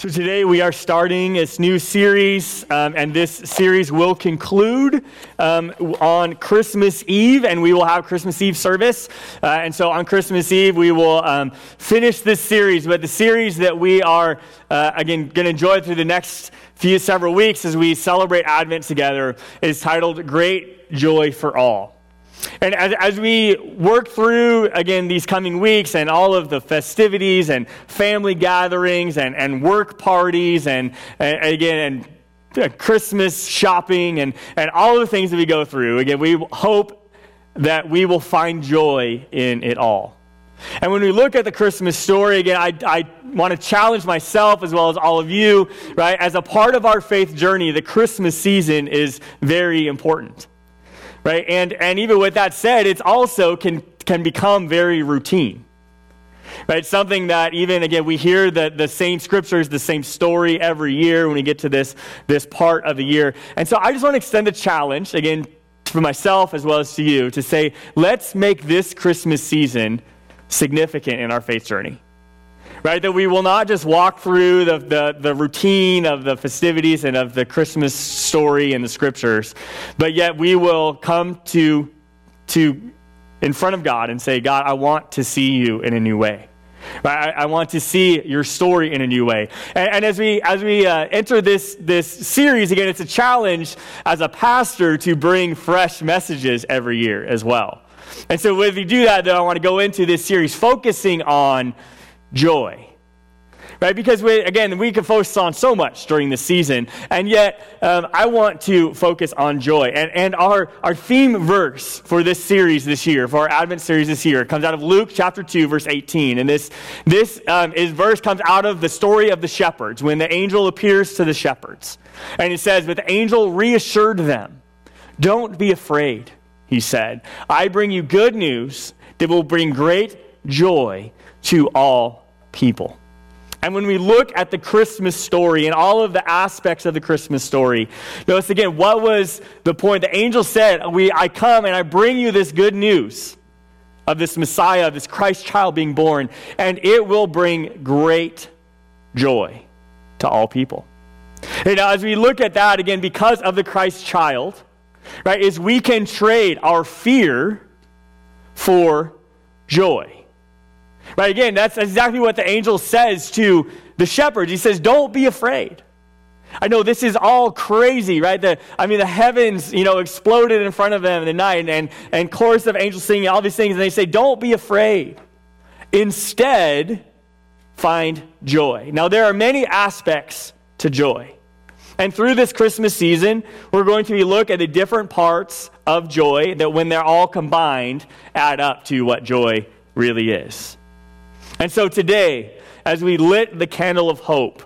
So today we are starting this new series, um, and this series will conclude um, on Christmas Eve, and we will have Christmas Eve service. Uh, and so on Christmas Eve, we will um, finish this series. But the series that we are, uh, again, going to enjoy through the next few several weeks as we celebrate Advent together is titled Great Joy for All. And as, as we work through, again, these coming weeks and all of the festivities and family gatherings and, and work parties and, and again, and uh, Christmas shopping and, and all the things that we go through, again, we hope that we will find joy in it all. And when we look at the Christmas story, again, I, I want to challenge myself as well as all of you, right? As a part of our faith journey, the Christmas season is very important right? And, and even with that said, it's also can, can become very routine. Right, something that even again we hear the, the same scriptures, the same story every year when we get to this, this part of the year. And so I just want to extend a challenge, again, for myself as well as to you, to say, let's make this Christmas season significant in our faith journey right? That we will not just walk through the, the, the, routine of the festivities and of the Christmas story and the scriptures, but yet we will come to, to in front of God and say, God, I want to see you in a new way. I, I want to see your story in a new way. And, and as we, as we uh, enter this, this series, again, it's a challenge as a pastor to bring fresh messages every year as well. And so, if we do that, though, I want to go into this series focusing on joy. Right? Because, we, again, we can focus on so much during the season, and yet um, I want to focus on joy. And, and our, our theme verse for this series this year, for our Advent series this year, comes out of Luke chapter 2, verse 18. And this, this um, is, verse comes out of the story of the shepherds, when the angel appears to the shepherds. And it says, But the angel reassured them, Don't be afraid, he said. I bring you good news that will bring great joy to all people. And when we look at the Christmas story and all of the aspects of the Christmas story, notice again, what was the point? The angel said, we, I come and I bring you this good news of this Messiah, this Christ child being born, and it will bring great joy to all people. And as we look at that again, because of the Christ child, right, is we can trade our fear for joy. Right? Again, that's exactly what the angel says to the shepherds. He says, Don't be afraid. I know this is all crazy, right? The, I mean, the heavens, you know, exploded in front of them in the night, and, and, chorus of angels singing all these things, and they say, Don't be afraid. Instead, find joy. Now, there are many aspects to joy. And through this Christmas season, we're going to be look at the different parts of joy that, when they're all combined, add up to what joy really is. And so today, as we lit the candle of hope,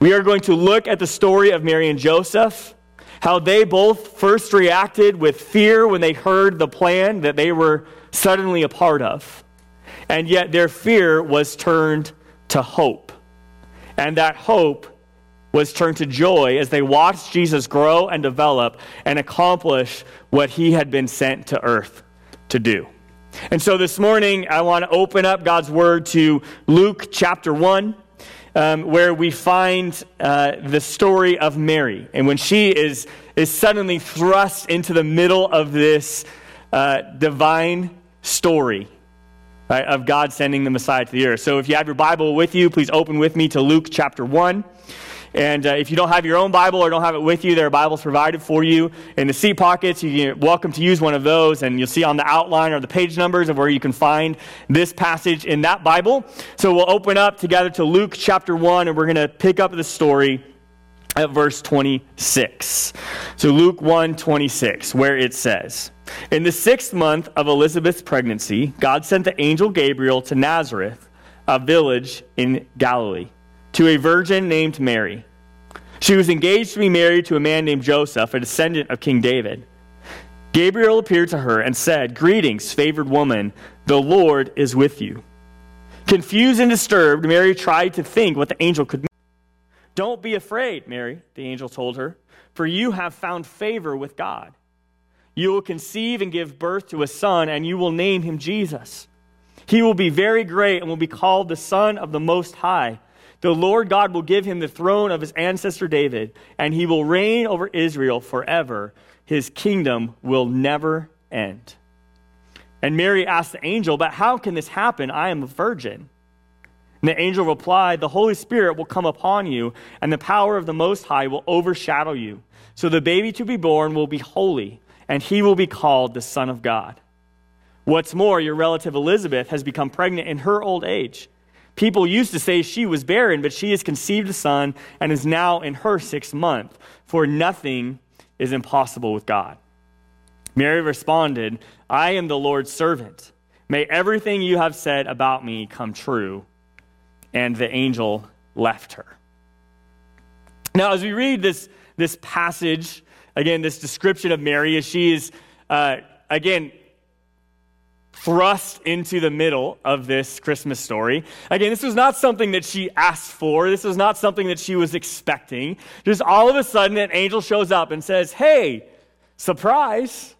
we are going to look at the story of Mary and Joseph, how they both first reacted with fear when they heard the plan that they were suddenly a part of. And yet their fear was turned to hope. And that hope was turned to joy as they watched Jesus grow and develop and accomplish what he had been sent to earth to do. And so this morning, I want to open up God's Word to Luke chapter 1, um, where we find uh, the story of Mary. And when she is, is suddenly thrust into the middle of this uh, divine story right, of God sending the Messiah to the earth. So if you have your Bible with you, please open with me to Luke chapter 1. And uh, if you don't have your own Bible or don't have it with you, there are Bibles provided for you in the seat pockets. You're welcome to use one of those, and you'll see on the outline or the page numbers of where you can find this passage in that Bible. So we'll open up together to Luke chapter 1, and we're going to pick up the story at verse 26. So Luke 1 26, where it says, In the sixth month of Elizabeth's pregnancy, God sent the angel Gabriel to Nazareth, a village in Galilee to a virgin named Mary. She was engaged to be married to a man named Joseph, a descendant of King David. Gabriel appeared to her and said, Greetings, favored woman, the Lord is with you. Confused and disturbed, Mary tried to think what the angel could mean. Don't be afraid, Mary, the angel told her, for you have found favor with God. You will conceive and give birth to a son, and you will name him Jesus. He will be very great and will be called the Son of the Most High. The Lord God will give him the throne of his ancestor David, and he will reign over Israel forever. His kingdom will never end. And Mary asked the angel, But how can this happen? I am a virgin. And the angel replied, The Holy Spirit will come upon you, and the power of the Most High will overshadow you. So the baby to be born will be holy, and he will be called the Son of God. What's more, your relative Elizabeth has become pregnant in her old age. People used to say she was barren, but she has conceived a son and is now in her sixth month, for nothing is impossible with God. Mary responded, I am the Lord's servant. May everything you have said about me come true. And the angel left her. Now, as we read this, this passage, again, this description of Mary, as she is, uh, again, thrust into the middle of this Christmas story. Again, this was not something that she asked for. This was not something that she was expecting. Just all of a sudden, an angel shows up and says, Hey, surprise.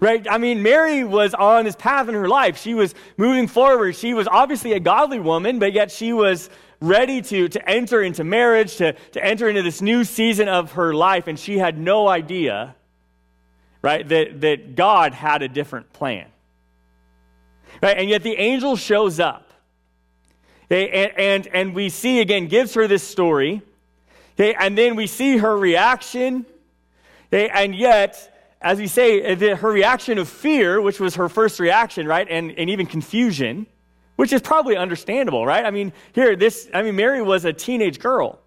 Right? I mean, Mary was on this path in her life. She was moving forward. She was obviously a godly woman, but yet she was ready to, to enter into marriage, to, to enter into this new season of her life, and she had no idea right? That, that God had a different plan. Right? And yet the angel shows up. Okay? And, and, and we see, again, gives her this story. Okay? And then we see her reaction. Okay? And yet, as we say, uh, the, her reaction of fear, which was her first reaction, right? And, and even confusion, which is probably understandable, right? I mean, here, this, I mean, Mary was a teenage girl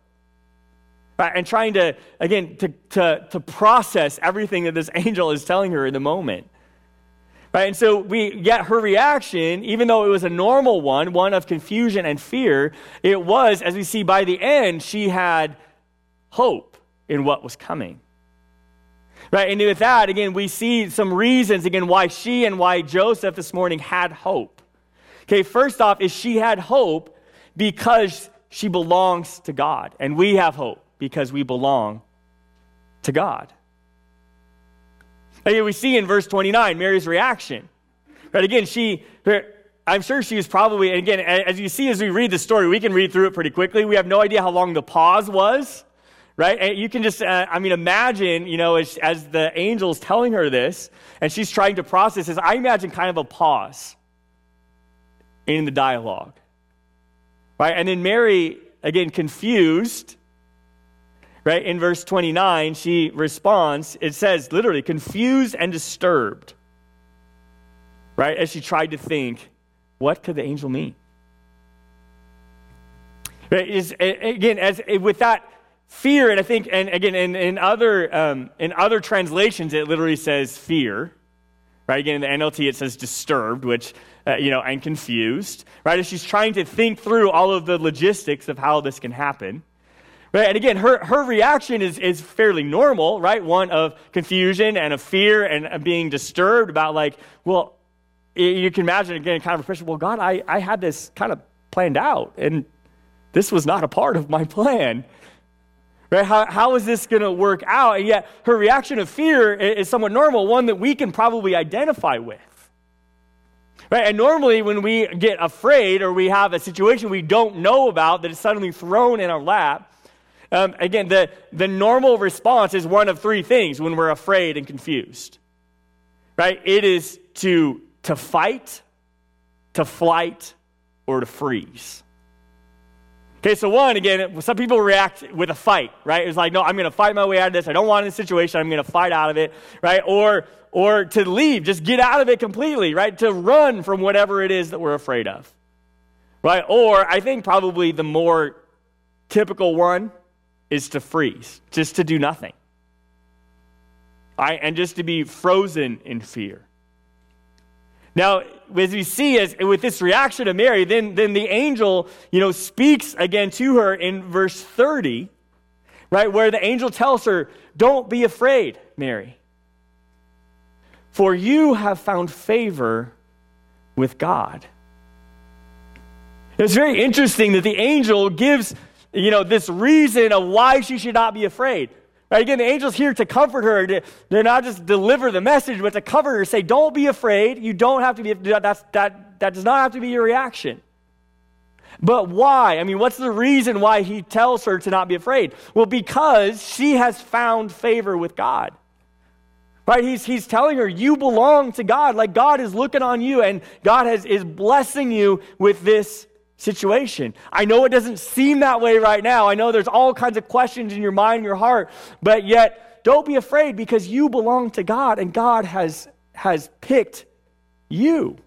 right? And trying to, again, to, to, to process everything that this angel is telling her in the moment. Right? And so we get her reaction, even though it was a normal one, one of confusion and fear, it was, as we see by the end, she had hope in what was coming. Right? And with that, again, we see some reasons, again, why she and why Joseph this morning had hope. Okay, first off, is she had hope because she belongs to God, and we have hope because we belong to God. Again, we see in verse 29 Mary's reaction. Right again, she, I'm sure she was probably, and again, as you see as we read the story, we can read through it pretty quickly. We have no idea how long the pause was, right? And you can just, uh, I mean, imagine, you know, as, as the angel's telling her this, and she's trying to process this, I imagine kind of a pause in the dialogue, right? And then Mary, again, confused, right? In verse 29, she responds, it says literally, confused and disturbed, right? As she tried to think, what could the angel mean? Right? Is, again, as with that fear, and I think, and again, in, in, other, um, in other translations, it literally says fear. Right? Again, in the NLT, it says disturbed, which, uh, you know, and confused. Right? As she's trying to think through all of the logistics of how this can happen. Right? And again, her, her reaction is, is fairly normal, right? One of confusion and of fear and being disturbed about, like, well, you can imagine again, kind of a question, well, God, I, I had this kind of planned out, and this was not a part of my plan. Right? How, how is this going to work out? And yet, her reaction of fear is somewhat normal, one that we can probably identify with. Right? And normally, when we get afraid or we have a situation we don't know about that is suddenly thrown in our lap, um, again, the, the normal response is one of three things when we're afraid and confused. Right? It is to, to fight, to flight, or to freeze. Okay, so one, again, some people react with a fight, right? It's like, no, I'm going to fight my way out of this. I don't want this situation. I'm going to fight out of it, right? Or, or to leave, just get out of it completely, right? To run from whatever it is that we're afraid of, right? Or I think probably the more typical one is to freeze, just to do nothing. and just to be frozen in fear. Now, as we see as, with this reaction of Mary, then, then the angel, you know, speaks again to her in verse 30, right, where the angel tells her, Don't be afraid, Mary, for you have found favor with God. It's very interesting that the angel gives you know, this reason of why she should not be afraid. Right? Again, the angel's here to comfort her, to not just deliver the message, but to comfort her, say, don't be afraid. You don't have to be, that's, that, that does not have to be your reaction. But why? I mean, what's the reason why he tells her to not be afraid? Well, because she has found favor with God. Right? He's, he's telling her, you belong to God. Like God is looking on you and God has, is blessing you with this situation. I know it doesn't seem that way right now. I know there's all kinds of questions in your mind, your heart, but yet don't be afraid because you belong to God and God has, has picked you.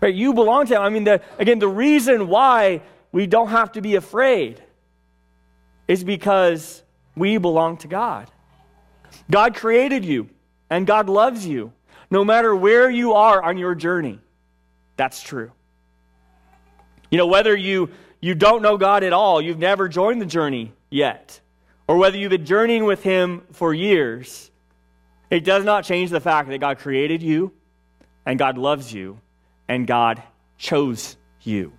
Right? You belong to Him. I mean, the, again, the reason why we don't have to be afraid is because we belong to God. God created you, and God loves you, no matter where you are on your journey. That's true. You know, whether you, you don't know God at all, you've never joined the journey yet, or whether you've been journeying with Him for years, it does not change the fact that God created you, and God loves you, and God chose you.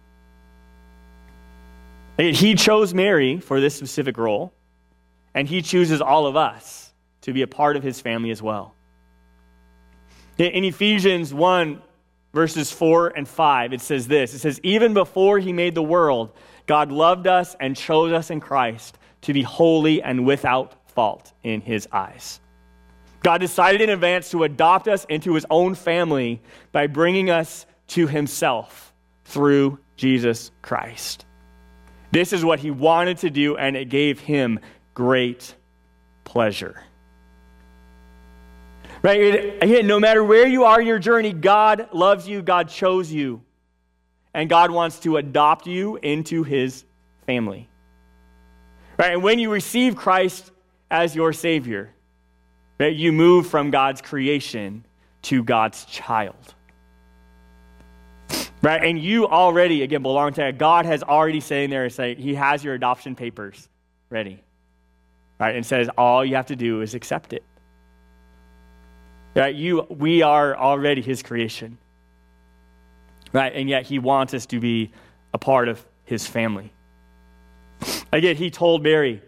He chose Mary for this specific role, and He chooses all of us to be a part of His family as well. In Ephesians 1, verses 4 and 5, it says this It says, Even before He made the world, God loved us and chose us in Christ to be holy and without fault in His eyes. God decided in advance to adopt us into His own family by bringing us to himself through Jesus Christ. This is what he wanted to do, and it gave him great pleasure. Right? Again, no matter where you are in your journey, God loves you, God chose you, and God wants to adopt you into his family. Right? And when you receive Christ as your Savior, right, you move from God's creation to God's child. Right? And you already, again, belong to God. God has already saying there, say, He has your adoption papers ready. Right? And says, all you have to do is accept it. Right? You, we are already His creation. Right? And yet He wants us to be a part of His family. Again, He told Mary,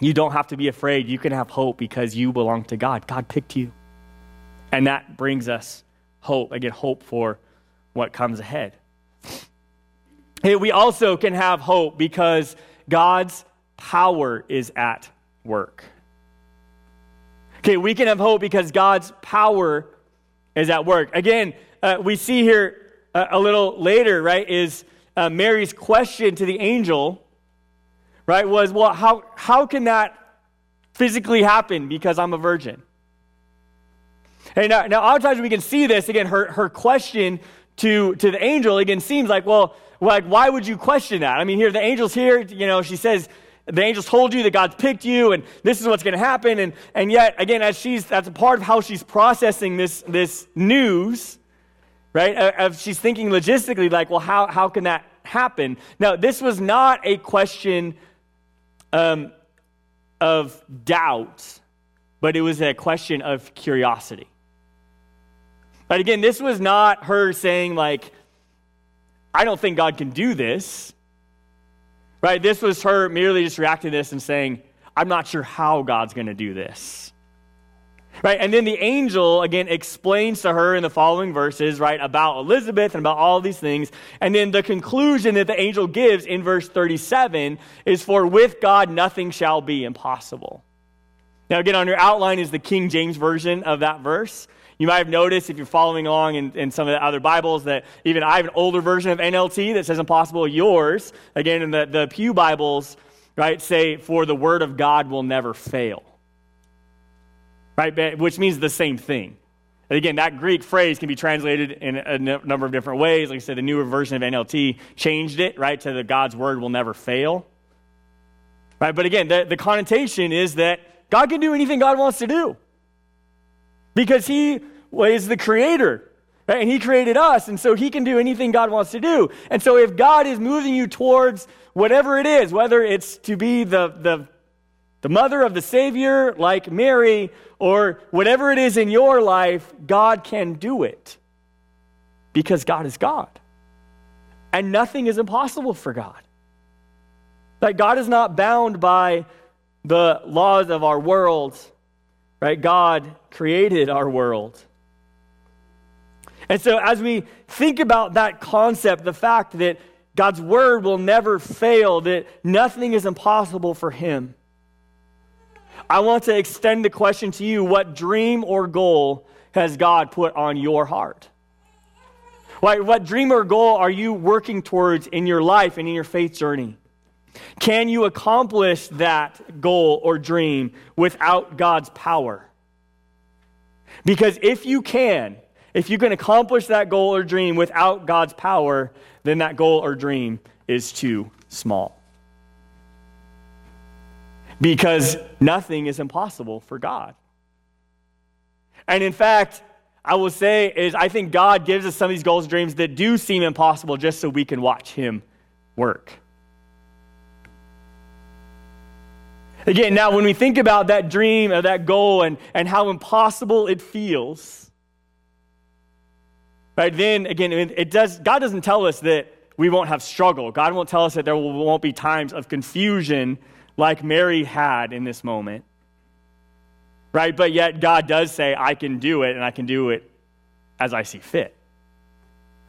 you don't have to be afraid. You can have hope because you belong to God. God picked you. And that brings us hope. Again, hope for what comes ahead. Hey, we also can have hope because God's power is at work. Okay, we can have hope because God's power is at work. Again, uh, we see here uh, a little later, right, is uh, Mary's question to the angel, right, was, well, how, how can that physically happen because I'm a virgin? Hey, now, now, a lot of times we can see this, again, her, her question to, to the angel, again, seems like, well, like, why would you question that? I mean, here, the angel's here, you know, she says, the angels told you that God's picked you and this is what's going to happen. And, and yet, again, as she's, that's a part of how she's processing this, this news, right? Of she's thinking logistically, like, well, how, how can that happen? Now, this was not a question um, of doubt, but it was a question of curiosity. But again, this was not her saying, like, I don't think God can do this. Right? This was her merely just reacting to this and saying, I'm not sure how God's going to do this. Right? And then the angel, again, explains to her in the following verses, right, about Elizabeth and about all these things. And then the conclusion that the angel gives in verse 37 is, For with God nothing shall be impossible. Now, again, on your outline is the King James Version of that verse. You might have noticed if you're following along in, in, some of the other Bibles that even I have an older version of NLT that says impossible. Yours, again, in the, the Pew Bibles, right, say, for the word of God will never fail. Right? Which means the same thing. And again, that Greek phrase can be translated in a number of different ways. Like I said, the newer version of NLT changed it, right, to the God's word will never fail. Right? But again, the, the connotation is that God can do anything God wants to do because he is the creator. Right? And he created us, and so he can do anything God wants to do. And so if God is moving you towards whatever it is, whether it's to be the, the, the mother of the Savior like Mary, or whatever it is in your life, God can do it. Because God is God. And nothing is impossible for God. Like God is not bound by the laws of our world Right? God created our world. And so, as we think about that concept, the fact that God's word will never fail, that nothing is impossible for him, I want to extend the question to you what dream or goal has God put on your heart? What, what dream or goal are you working towards in your life and in your faith journey? Can you accomplish that goal or dream without God's power? Because if you can, if you can accomplish that goal or dream without God's power, then that goal or dream is too small. Because nothing is impossible for God. And in fact, I will say is I think God gives us some of these goals and dreams that do seem impossible just so we can watch him work. Again, now when we think about that dream or that goal and, and how impossible it feels, right, then again, it does, God doesn't tell us that we won't have struggle. God won't tell us that there won't be times of confusion like Mary had in this moment. Right? But yet God does say, I can do it, and I can do it as I see fit.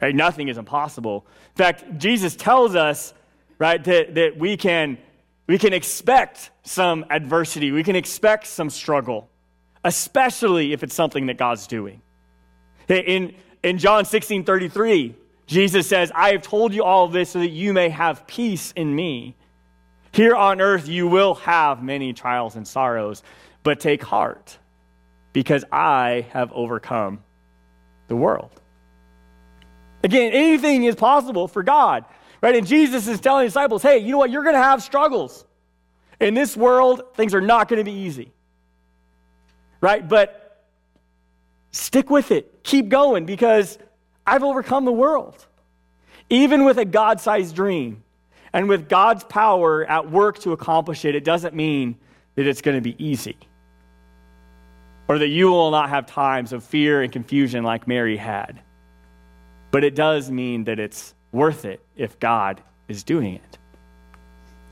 Right? Nothing is impossible. In fact, Jesus tells us, right, that, that we can we can expect some adversity. We can expect some struggle, especially if it's something that God's doing. In, in John 16 33, Jesus says, I have told you all this so that you may have peace in me. Here on earth, you will have many trials and sorrows, but take heart, because I have overcome the world. Again, anything is possible for God. Right? And Jesus is telling disciples, hey, you know what? You're going to have struggles. In this world, things are not going to be easy. Right? But stick with it. Keep going because I've overcome the world. Even with a God sized dream and with God's power at work to accomplish it, it doesn't mean that it's going to be easy or that you will not have times of fear and confusion like Mary had. But it does mean that it's worth it if God is doing it.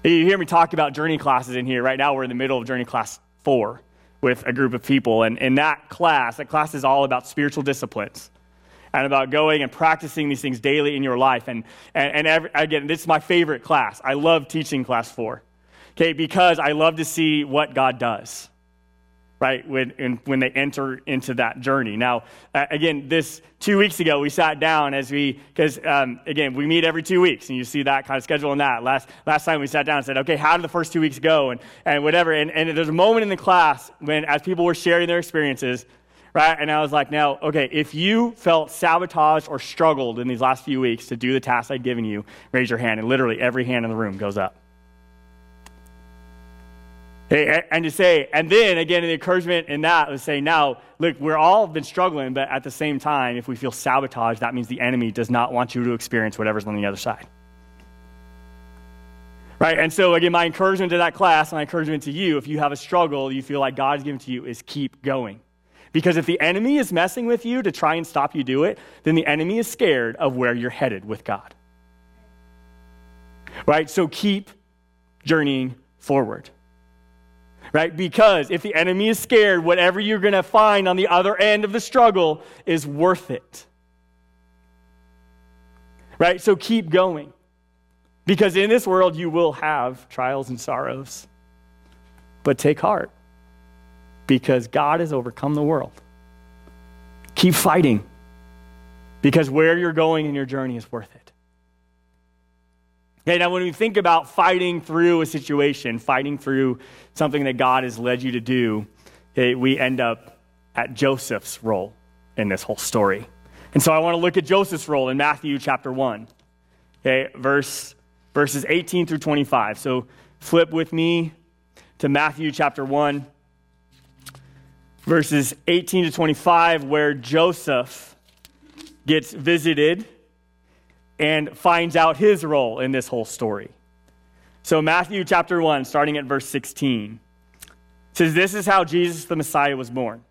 You hear me talk about journey classes in here. Right now, we're in the middle of journey class four with a group of people. And in that class, that class is all about spiritual disciplines and about going and practicing these things daily in your life. And, and, and every, again, this is my favorite class. I love teaching class four, okay, because I love to see what God does right, when, when they enter into that journey. Now, uh, again, this two weeks ago, we sat down as we, because um, again, we meet every two weeks, and you see that kind of schedule in that. Last, last time we sat down and said, okay, how did the first two weeks go, and, and whatever. And, and there's a moment in the class when, as people were sharing their experiences, right, and I was like, now, okay, if you felt sabotaged or struggled in these last few weeks to do the task I'd given you, raise your hand, and literally every hand in the room goes up. And to say, and then again, the encouragement in that was saying, now, look, we're all been struggling, but at the same time, if we feel sabotaged, that means the enemy does not want you to experience whatever's on the other side. Right? And so, again, my encouragement to that class, my encouragement to you, if you have a struggle you feel like God's given to you, is keep going. Because if the enemy is messing with you to try and stop you do it, then the enemy is scared of where you're headed with God. Right? So keep journeying forward right? Because if the enemy is scared, whatever you're going to find on the other end of the struggle is worth it. Right? So keep going. Because in this world, you will have trials and sorrows. But take heart, because God has overcome the world. Keep fighting, because where you're going in your journey is worth it. Okay, now when we think about fighting through a situation, fighting through something that God has led you to do, okay, we end up at Joseph's role in this whole story. And so I want to look at Joseph's role in Matthew chapter 1, okay, verse, verses 18 through 25. So flip with me to Matthew chapter 1, verses 18 to 25, where Joseph gets visited and finds out his role in this whole story. So, Matthew chapter 1, starting at verse 16, says, This is how Jesus the Messiah was born.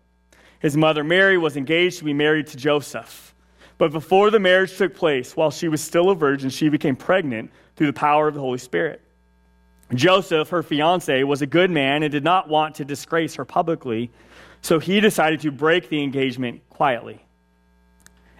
His mother Mary was engaged to be married to Joseph. But before the marriage took place, while she was still a virgin, she became pregnant through the power of the Holy Spirit. Joseph, her fiance, was a good man and did not want to disgrace her publicly, so he decided to break the engagement quietly.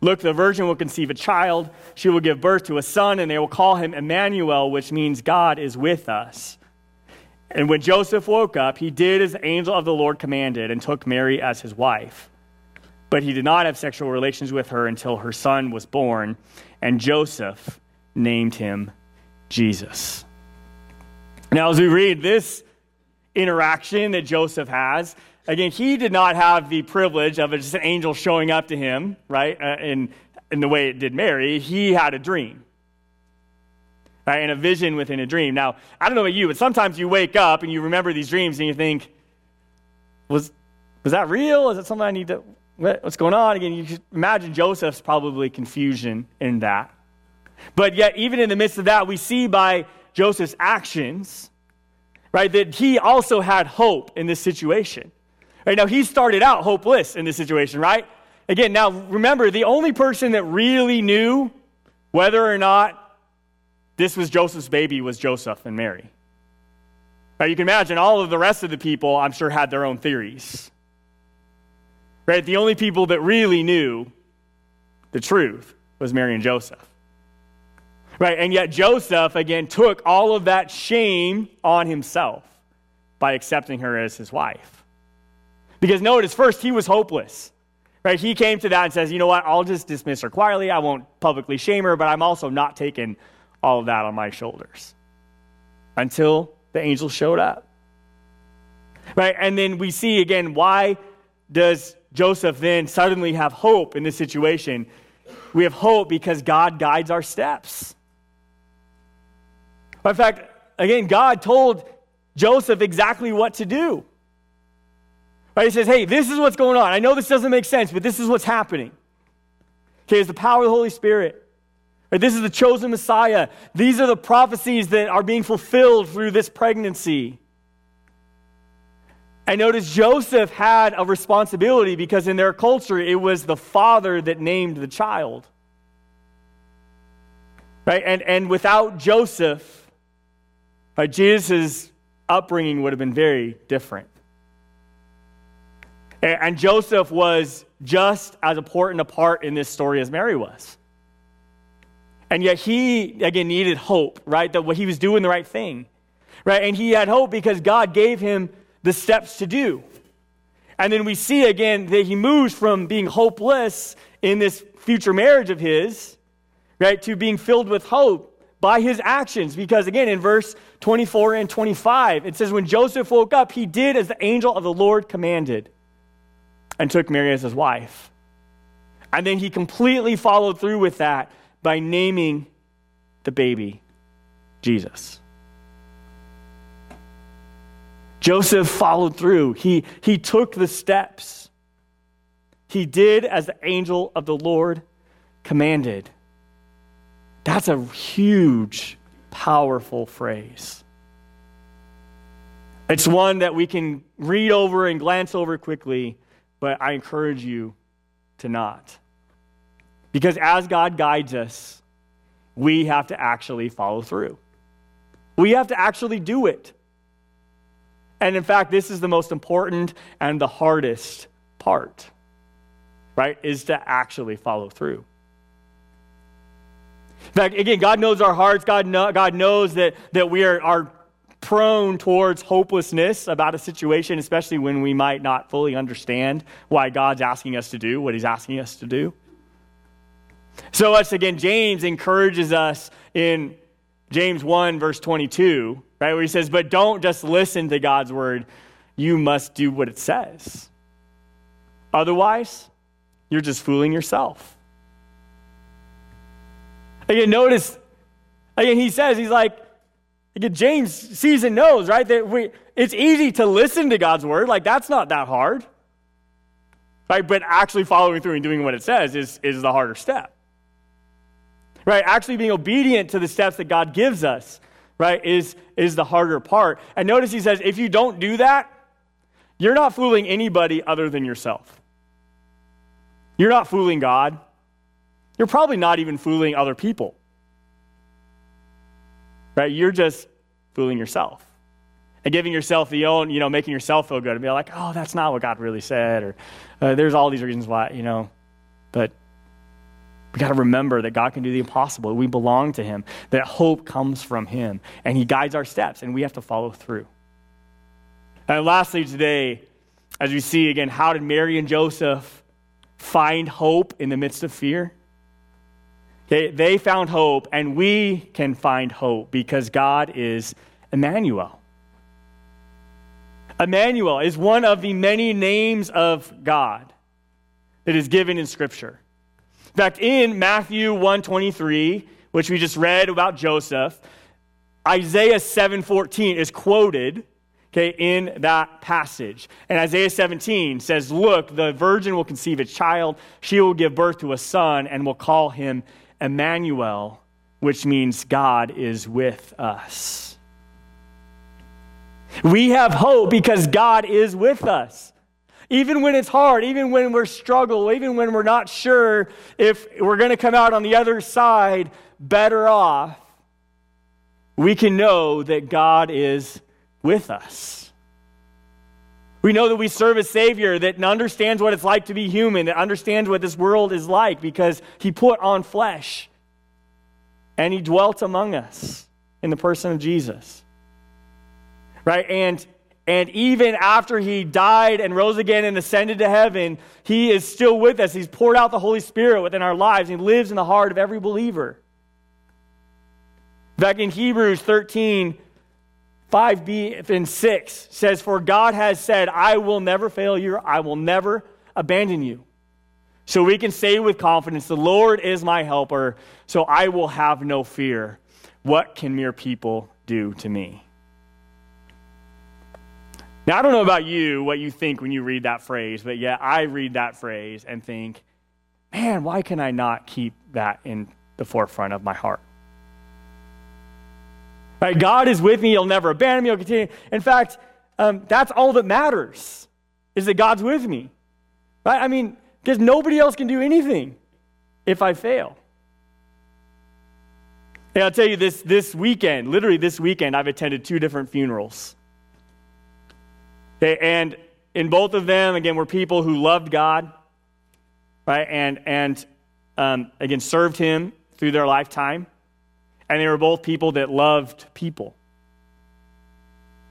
Look, the virgin will conceive a child. She will give birth to a son, and they will call him Emmanuel, which means God is with us. And when Joseph woke up, he did as the angel of the Lord commanded and took Mary as his wife. But he did not have sexual relations with her until her son was born, and Joseph named him Jesus. Now, as we read this interaction that Joseph has, Again, he did not have the privilege of just an angel showing up to him, right, uh, in, in the way it did Mary. He had a dream, right, and a vision within a dream. Now, I don't know about you, but sometimes you wake up and you remember these dreams and you think, was, was that real? Is that something I need to, what, what's going on? Again, you can imagine Joseph's probably confusion in that. But yet, even in the midst of that, we see by Joseph's actions, right, that he also had hope in this situation. Right now, he started out hopeless in this situation, right? Again, now remember, the only person that really knew whether or not this was Joseph's baby was Joseph and Mary. Now, You can imagine all of the rest of the people, I'm sure, had their own theories. Right? The only people that really knew the truth was Mary and Joseph. Right? And yet Joseph, again, took all of that shame on himself by accepting her as his wife. Because notice, first, he was hopeless. Right? He came to that and says, you know what, I'll just dismiss her quietly. I won't publicly shame her, but I'm also not taking all of that on my shoulders. Until the angel showed up. Right? And then we see again, why does Joseph then suddenly have hope in this situation? We have hope because God guides our steps. In fact, again, God told Joseph exactly what to do. Right? He says, hey, this is what's going on. I know this doesn't make sense, but this is what's happening. Okay, it's the power of the Holy Spirit. Right? This is the chosen Messiah. These are the prophecies that are being fulfilled through this pregnancy. And notice Joseph had a responsibility because in their culture it was the father that named the child. Right? And, and without Joseph, right, Jesus' upbringing would have been very different. And Joseph was just as important a part in this story as Mary was. And yet he, again, needed hope, right? That what he was doing the right thing, right? And he had hope because God gave him the steps to do. And then we see again that he moves from being hopeless in this future marriage of his, right, to being filled with hope by his actions. Because again, in verse 24 and 25, it says, When Joseph woke up, he did as the angel of the Lord commanded and took Mary as his wife. And then he completely followed through with that by naming the baby Jesus. Joseph followed through. He, he took the steps. He did as the angel of the Lord commanded. That's a huge, powerful phrase. It's one that we can read over and glance over quickly, but I encourage you to not. Because as God guides us, we have to actually follow through. We have to actually do it. And in fact, this is the most important and the hardest part, right? Is to actually follow through. In fact, again, God knows our hearts. God, know, God knows that, that we are, are prone towards hopelessness about a situation, especially when we might not fully understand why God's asking us to do what He's asking us to do. So, once again, James encourages us in James 1, verse 22, right, where he says, But don't just listen to God's word, you must do what it says. Otherwise, you're just fooling yourself. Again, notice, again, he says, he's like, Again, James sees and knows, right? That we, it's easy to listen to God's word. Like, that's not that hard. Right? But actually following through and doing what it says is, is the harder step. Right? Actually being obedient to the steps that God gives us. right, is, is the harder part. And notice he says, if you don't do that, you're not fooling anybody other than yourself. You're not fooling God. You're probably not even fooling other people. Right? You're just fooling yourself and giving yourself the own, you know, making yourself feel good and be like, oh, that's not what God really said, or uh, there's all these reasons why, you know. But we got to remember that God can do the impossible. We belong to Him, that hope comes from Him, and He guides our steps, and we have to follow through. And lastly, today, as we see again, how did Mary and Joseph find hope in the midst of fear? Okay, they found hope, and we can find hope because God is Emmanuel. Emmanuel is one of the many names of God that is given in Scripture. In fact, in Matthew 123, which we just read about Joseph, Isaiah 7:14 is quoted okay, in that passage. And Isaiah 17 says, Look, the virgin will conceive a child, she will give birth to a son, and will call him Emmanuel, which means God is with us. We have hope because God is with us. Even when it's hard, even when we're struggling, even when we're not sure if we're going to come out on the other side better off, we can know that God is with us. We know that we serve a Savior that understands what it's like to be human, that understands what this world is like because He put on flesh and He dwelt among us in the person of Jesus. Right? And and even after he died and rose again and ascended to heaven, he is still with us. He's poured out the Holy Spirit within our lives. He lives in the heart of every believer. Back in Hebrews 13, 5b and 6 says, For God has said, I will never fail you, I will never abandon you. So we can say with confidence, The Lord is my helper, so I will have no fear. What can mere people do to me? Now, I don't know about you, what you think when you read that phrase, but yeah, I read that phrase and think, man, why can I not keep that in the forefront of my heart? Right? God is with me. He'll never abandon me. He'll continue. In fact, um, that's all that matters is that God's with me. Right? I mean, because nobody else can do anything if I fail. And I'll tell you this this weekend, literally this weekend, I've attended two different funerals. Okay, and in both of them, again, were people who loved God, right? And, and um, again, served Him through their lifetime. And they were both people that loved people.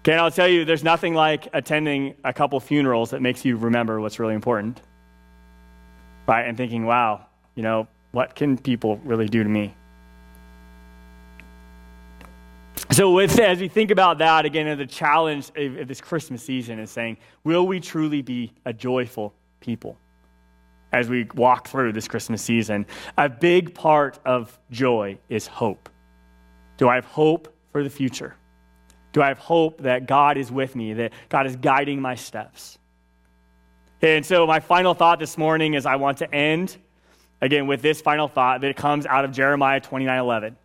Okay, and I'll tell you, there's nothing like attending a couple funerals that makes you remember what's really important, right? And thinking, wow, you know, what can people really do to me? So, with, as we think about that, again, the challenge of this Christmas season is saying, will we truly be a joyful people as we walk through this Christmas season? A big part of joy is hope. Do I have hope for the future? Do I have hope that God is with me, that God is guiding my steps? And so, my final thought this morning is I want to end, again, with this final thought that comes out of Jeremiah 29 11.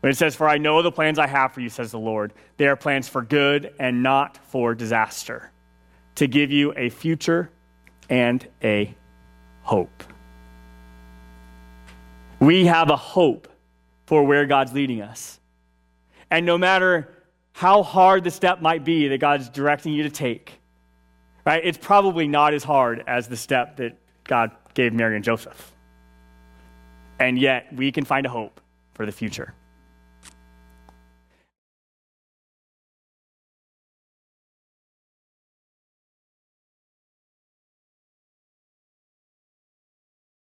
When it says, For I know the plans I have for you, says the Lord. They are plans for good and not for disaster, to give you a future and a hope. We have a hope for where God's leading us. And no matter how hard the step might be that God's directing you to take, right, it's probably not as hard as the step that God gave Mary and Joseph. And yet, we can find a hope for the future.